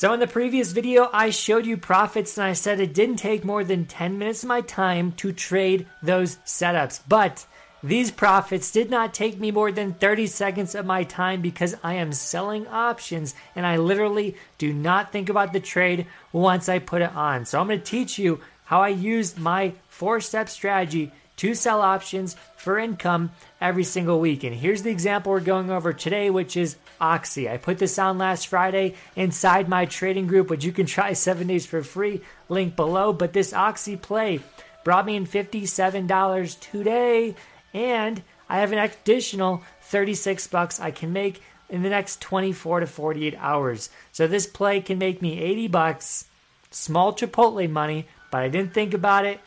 So in the previous video, I showed you profits and I said it didn't take more than 10 minutes of my time to trade those setups. But these profits did not take me more than 30 seconds of my time because I am selling options and I literally do not think about the trade once I put it on. So I'm going to teach you how I used my four step strategy to sell options for income every single week. And here's the example we're going over today, which is Oxy. I put this on last Friday inside my trading group, which you can try seven days for free. Link below. But this Oxy play brought me in $57 today. And I have an additional 36 bucks I can make in the next 24 to 48 hours. So this play can make me 80 bucks, small Chipotle money, but I didn't think about it.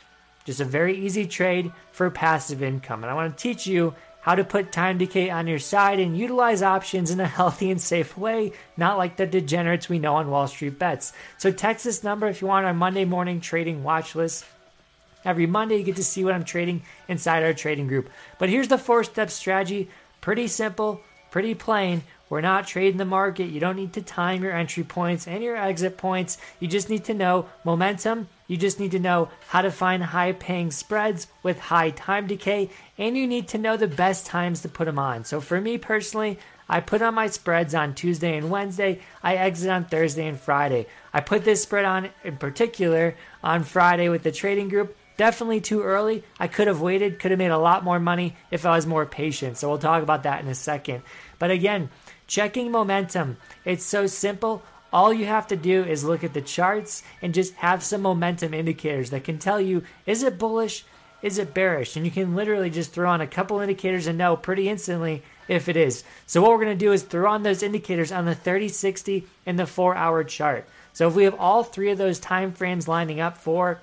Just a very easy trade for passive income. And I want to teach you how to put time decay on your side and utilize options in a healthy and safe way, not like the degenerates we know on Wall Street bets. So text this number if you want our Monday morning trading watch list. Every Monday, you get to see what I'm trading inside our trading group. But here's the four step strategy pretty simple, pretty plain. We're not trading the market. You don't need to time your entry points and your exit points. You just need to know momentum. You just need to know how to find high paying spreads with high time decay. And you need to know the best times to put them on. So for me personally, I put on my spreads on Tuesday and Wednesday. I exit on Thursday and Friday. I put this spread on in particular on Friday with the trading group. Definitely too early. I could have waited, could have made a lot more money if I was more patient. So we'll talk about that in a second. But again, Checking momentum. It's so simple. All you have to do is look at the charts and just have some momentum indicators that can tell you is it bullish, is it bearish? And you can literally just throw on a couple indicators and know pretty instantly if it is. So what we're going to do is throw on those indicators on the 30, 60, and the 4-hour chart. So if we have all three of those time frames lining up for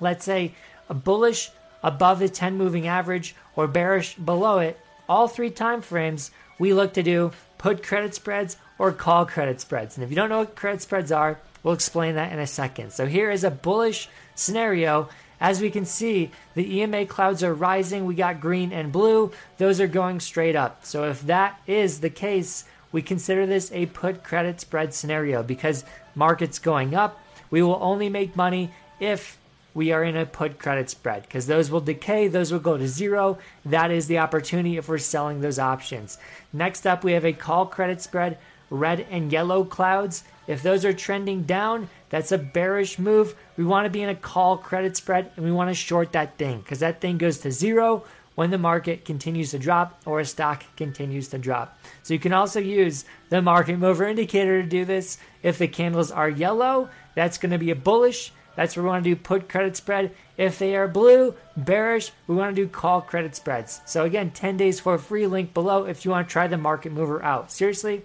let's say a bullish above the 10 moving average or bearish below it, all three time frames we look to do put credit spreads or call credit spreads. And if you don't know what credit spreads are, we'll explain that in a second. So here is a bullish scenario. As we can see, the EMA clouds are rising. We got green and blue. Those are going straight up. So if that is the case, we consider this a put credit spread scenario because market's going up. We will only make money if we are in a put credit spread because those will decay, those will go to zero. That is the opportunity if we're selling those options. Next up, we have a call credit spread, red and yellow clouds. If those are trending down, that's a bearish move. We want to be in a call credit spread and we want to short that thing because that thing goes to zero when the market continues to drop or a stock continues to drop. So you can also use the market mover indicator to do this. If the candles are yellow, that's going to be a bullish. That's where we want to do put credit spread. If they are blue, bearish, we want to do call credit spreads. So again, 10 days for a free link below if you want to try the market mover out. Seriously,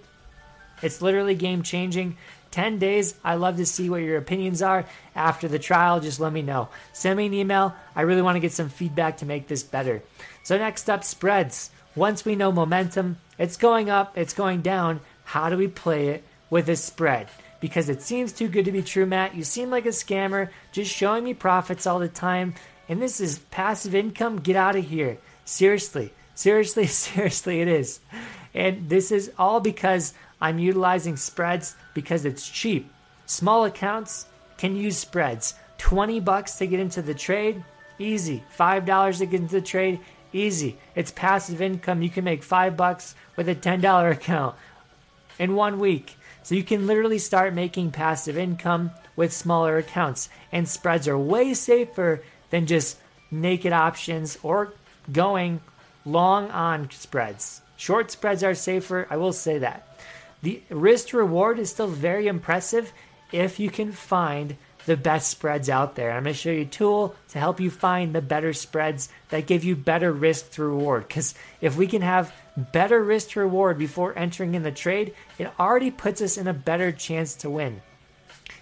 it's literally game changing. 10 days. I love to see what your opinions are after the trial. Just let me know. Send me an email. I really want to get some feedback to make this better. So, next up, spreads. Once we know momentum, it's going up, it's going down. How do we play it with a spread? because it seems too good to be true, Matt. You seem like a scammer, just showing me profits all the time. And this is passive income. Get out of here. Seriously, seriously, seriously, it is. And this is all because I'm utilizing spreads because it's cheap. Small accounts can use spreads. 20 bucks to get into the trade, easy. $5 to get into the trade, easy. It's passive income. You can make 5 bucks with a $10 account in one week. So you can literally start making passive income with smaller accounts. And spreads are way safer than just naked options or going long on spreads. Short spreads are safer, I will say that. The risk reward is still very impressive if you can find the best spreads out there. I'm going to show you a tool to help you find the better spreads that give you better risk to reward. Because if we can have better risk to reward before entering in the trade, it already puts us in a better chance to win.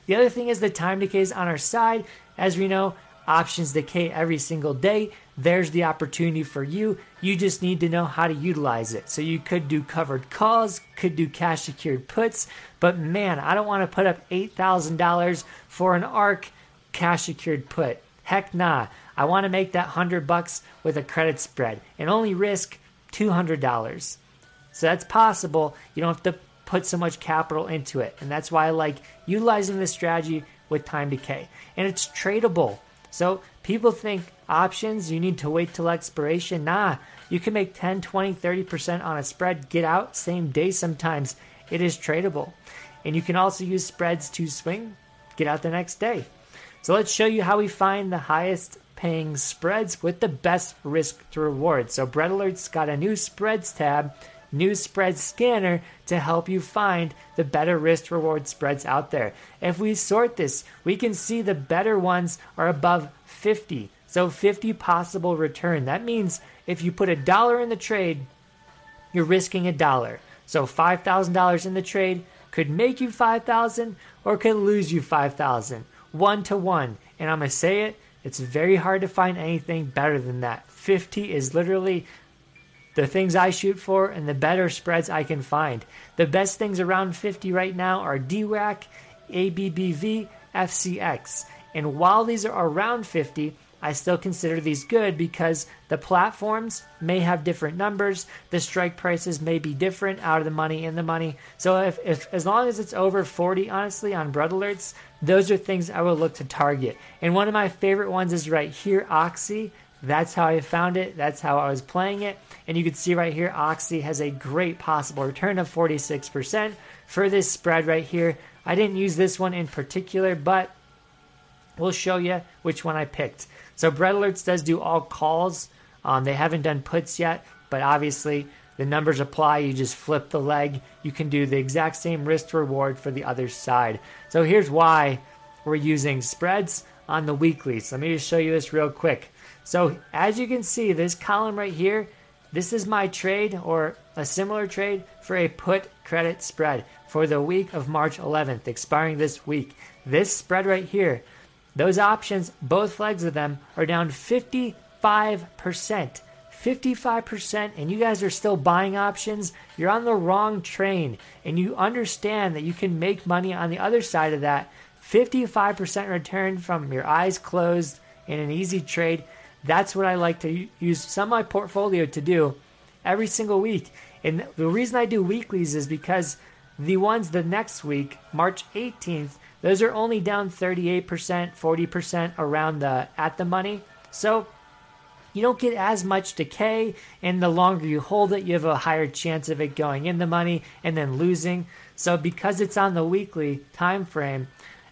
The other thing is the time decay is on our side. As we know, options decay every single day. There's the opportunity for you. You just need to know how to utilize it. So you could do covered calls, could do cash secured puts, but man, I don't want to put up $8,000 for an ARC cash secured put. Heck nah. I want to make that 100 bucks with a credit spread and only risk $200. So that's possible. You don't have to put so much capital into it. And that's why I like utilizing this strategy with time decay. And it's tradable. So people think options, you need to wait till expiration. Nah, you can make 10, 20, 30% on a spread, get out same day sometimes. It is tradable. And you can also use spreads to swing, get out the next day. So let's show you how we find the highest paying spreads with the best risk to reward. So Bread Alert's got a new spreads tab, new spread scanner to help you find the better risk reward spreads out there. If we sort this, we can see the better ones are above 50. So 50 possible return. That means if you put a dollar in the trade, you're risking a dollar. So $5,000 in the trade could make you 5,000 or could lose you 5,000. One to one. And I'm going to say it, it's very hard to find anything better than that. 50 is literally the things I shoot for and the better spreads I can find. The best things around 50 right now are DWAC, ABBV, FCX. And while these are around 50, I still consider these good because the platforms may have different numbers, the strike prices may be different out of the money in the money. So if, if as long as it's over 40 honestly on bread alerts, those are things I will look to target. And one of my favorite ones is right here Oxy. That's how I found it. That's how I was playing it. And you can see right here Oxy has a great possible return of 46% for this spread right here. I didn't use this one in particular, but we'll show you which one I picked. So Bread Alerts does do all calls. Um, they haven't done puts yet, but obviously the numbers apply. You just flip the leg. You can do the exact same risk reward for the other side. So here's why we're using spreads on the weeklies. Let me just show you this real quick. So as you can see, this column right here, this is my trade or a similar trade for a put credit spread for the week of March 11th, expiring this week. This spread right here, those options, both legs of them, are down 55%. 55%, and you guys are still buying options, you're on the wrong train. And you understand that you can make money on the other side of that. 55% return from your eyes closed in an easy trade. That's what I like to use some of my portfolio to do every single week. And the reason I do weeklies is because the ones the next week, March 18th, those are only down 38%, 40% around the at the money. So you don't get as much decay, and the longer you hold it, you have a higher chance of it going in the money and then losing. So because it's on the weekly time frame,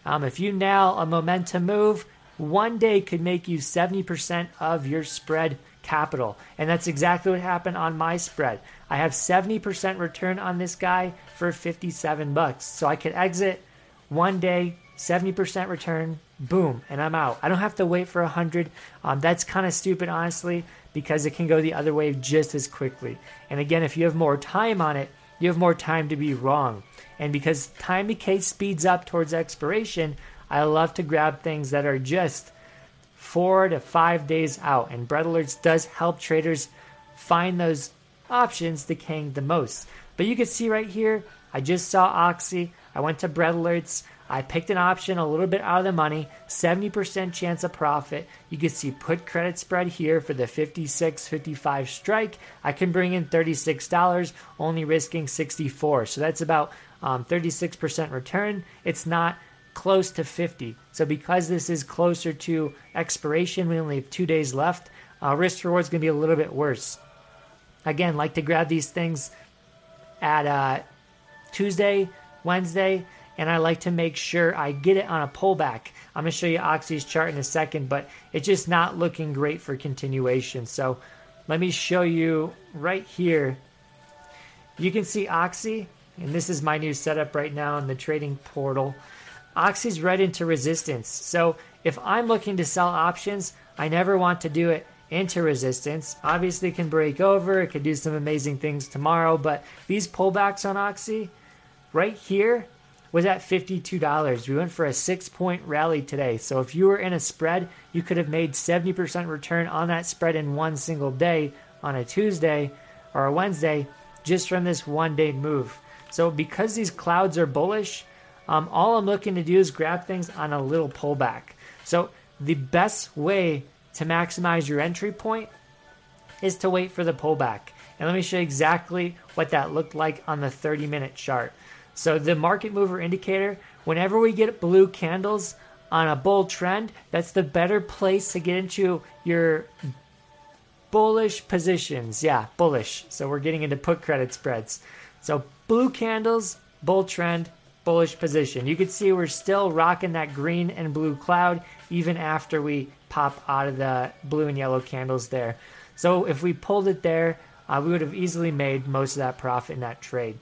um, if you nail a momentum move, one day could make you 70% of your spread capital. And that's exactly what happened on my spread. I have 70% return on this guy for 57 bucks. So I could exit one day, 70% return, boom, and I'm out. I don't have to wait for 100. Um, that's kind of stupid, honestly, because it can go the other way just as quickly. And again, if you have more time on it, you have more time to be wrong. And because time decay speeds up towards expiration, I love to grab things that are just four to five days out. And Bread Alerts does help traders find those options decaying the most. But you can see right here, I just saw Oxy. I went to Bread Alerts. I picked an option a little bit out of the money, 70% chance of profit. You can see put credit spread here for the 56 55 strike. I can bring in $36, only risking 64. So that's about um, 36% return. It's not close to 50. So because this is closer to expiration, we only have two days left, uh, risk reward is going to be a little bit worse. Again, like to grab these things at uh, Tuesday, Wednesday, and I like to make sure I get it on a pullback. I'm going to show you Oxy's chart in a second, but it's just not looking great for continuation. So let me show you right here. You can see Oxy, and this is my new setup right now in the trading portal. Oxy's right into resistance. So if I'm looking to sell options, I never want to do it into resistance. Obviously, it can break over, it could do some amazing things tomorrow, but these pullbacks on Oxy right here was at $52. We went for a six point rally today. So if you were in a spread, you could have made 70% return on that spread in one single day on a Tuesday or a Wednesday just from this one day move. So because these clouds are bullish, um, all I'm looking to do is grab things on a little pullback. So the best way to maximize your entry point is to wait for the pullback. And let me show you exactly what that looked like on the 30 minute chart. So the market mover indicator, whenever we get blue candles on a bull trend, that's the better place to get into your bullish positions. Yeah, bullish. So we're getting into put credit spreads. So blue candles, bull trend, bullish position. You can see we're still rocking that green and blue cloud even after we pop out of the blue and yellow candles there. So if we pulled it there, uh, we would have easily made most of that profit in that trade.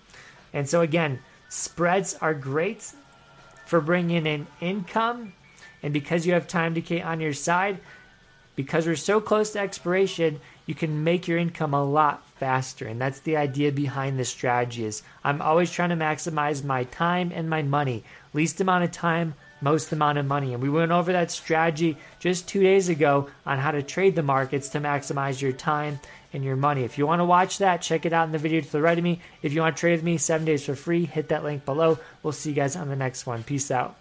And so again, spreads are great for bringing in income. And because you have time decay on your side, because we're so close to expiration, you can make your income a lot faster. And that's the idea behind this strategy is I'm always trying to maximize my time and my money. Least amount of time, most amount of money. And we went over that strategy just two days ago on how to trade the markets to maximize your time and your money. If you want to watch that, check it out in the video to the right of me. If you want to trade with me seven days for free, hit that link below. We'll see you guys on the next one. Peace out.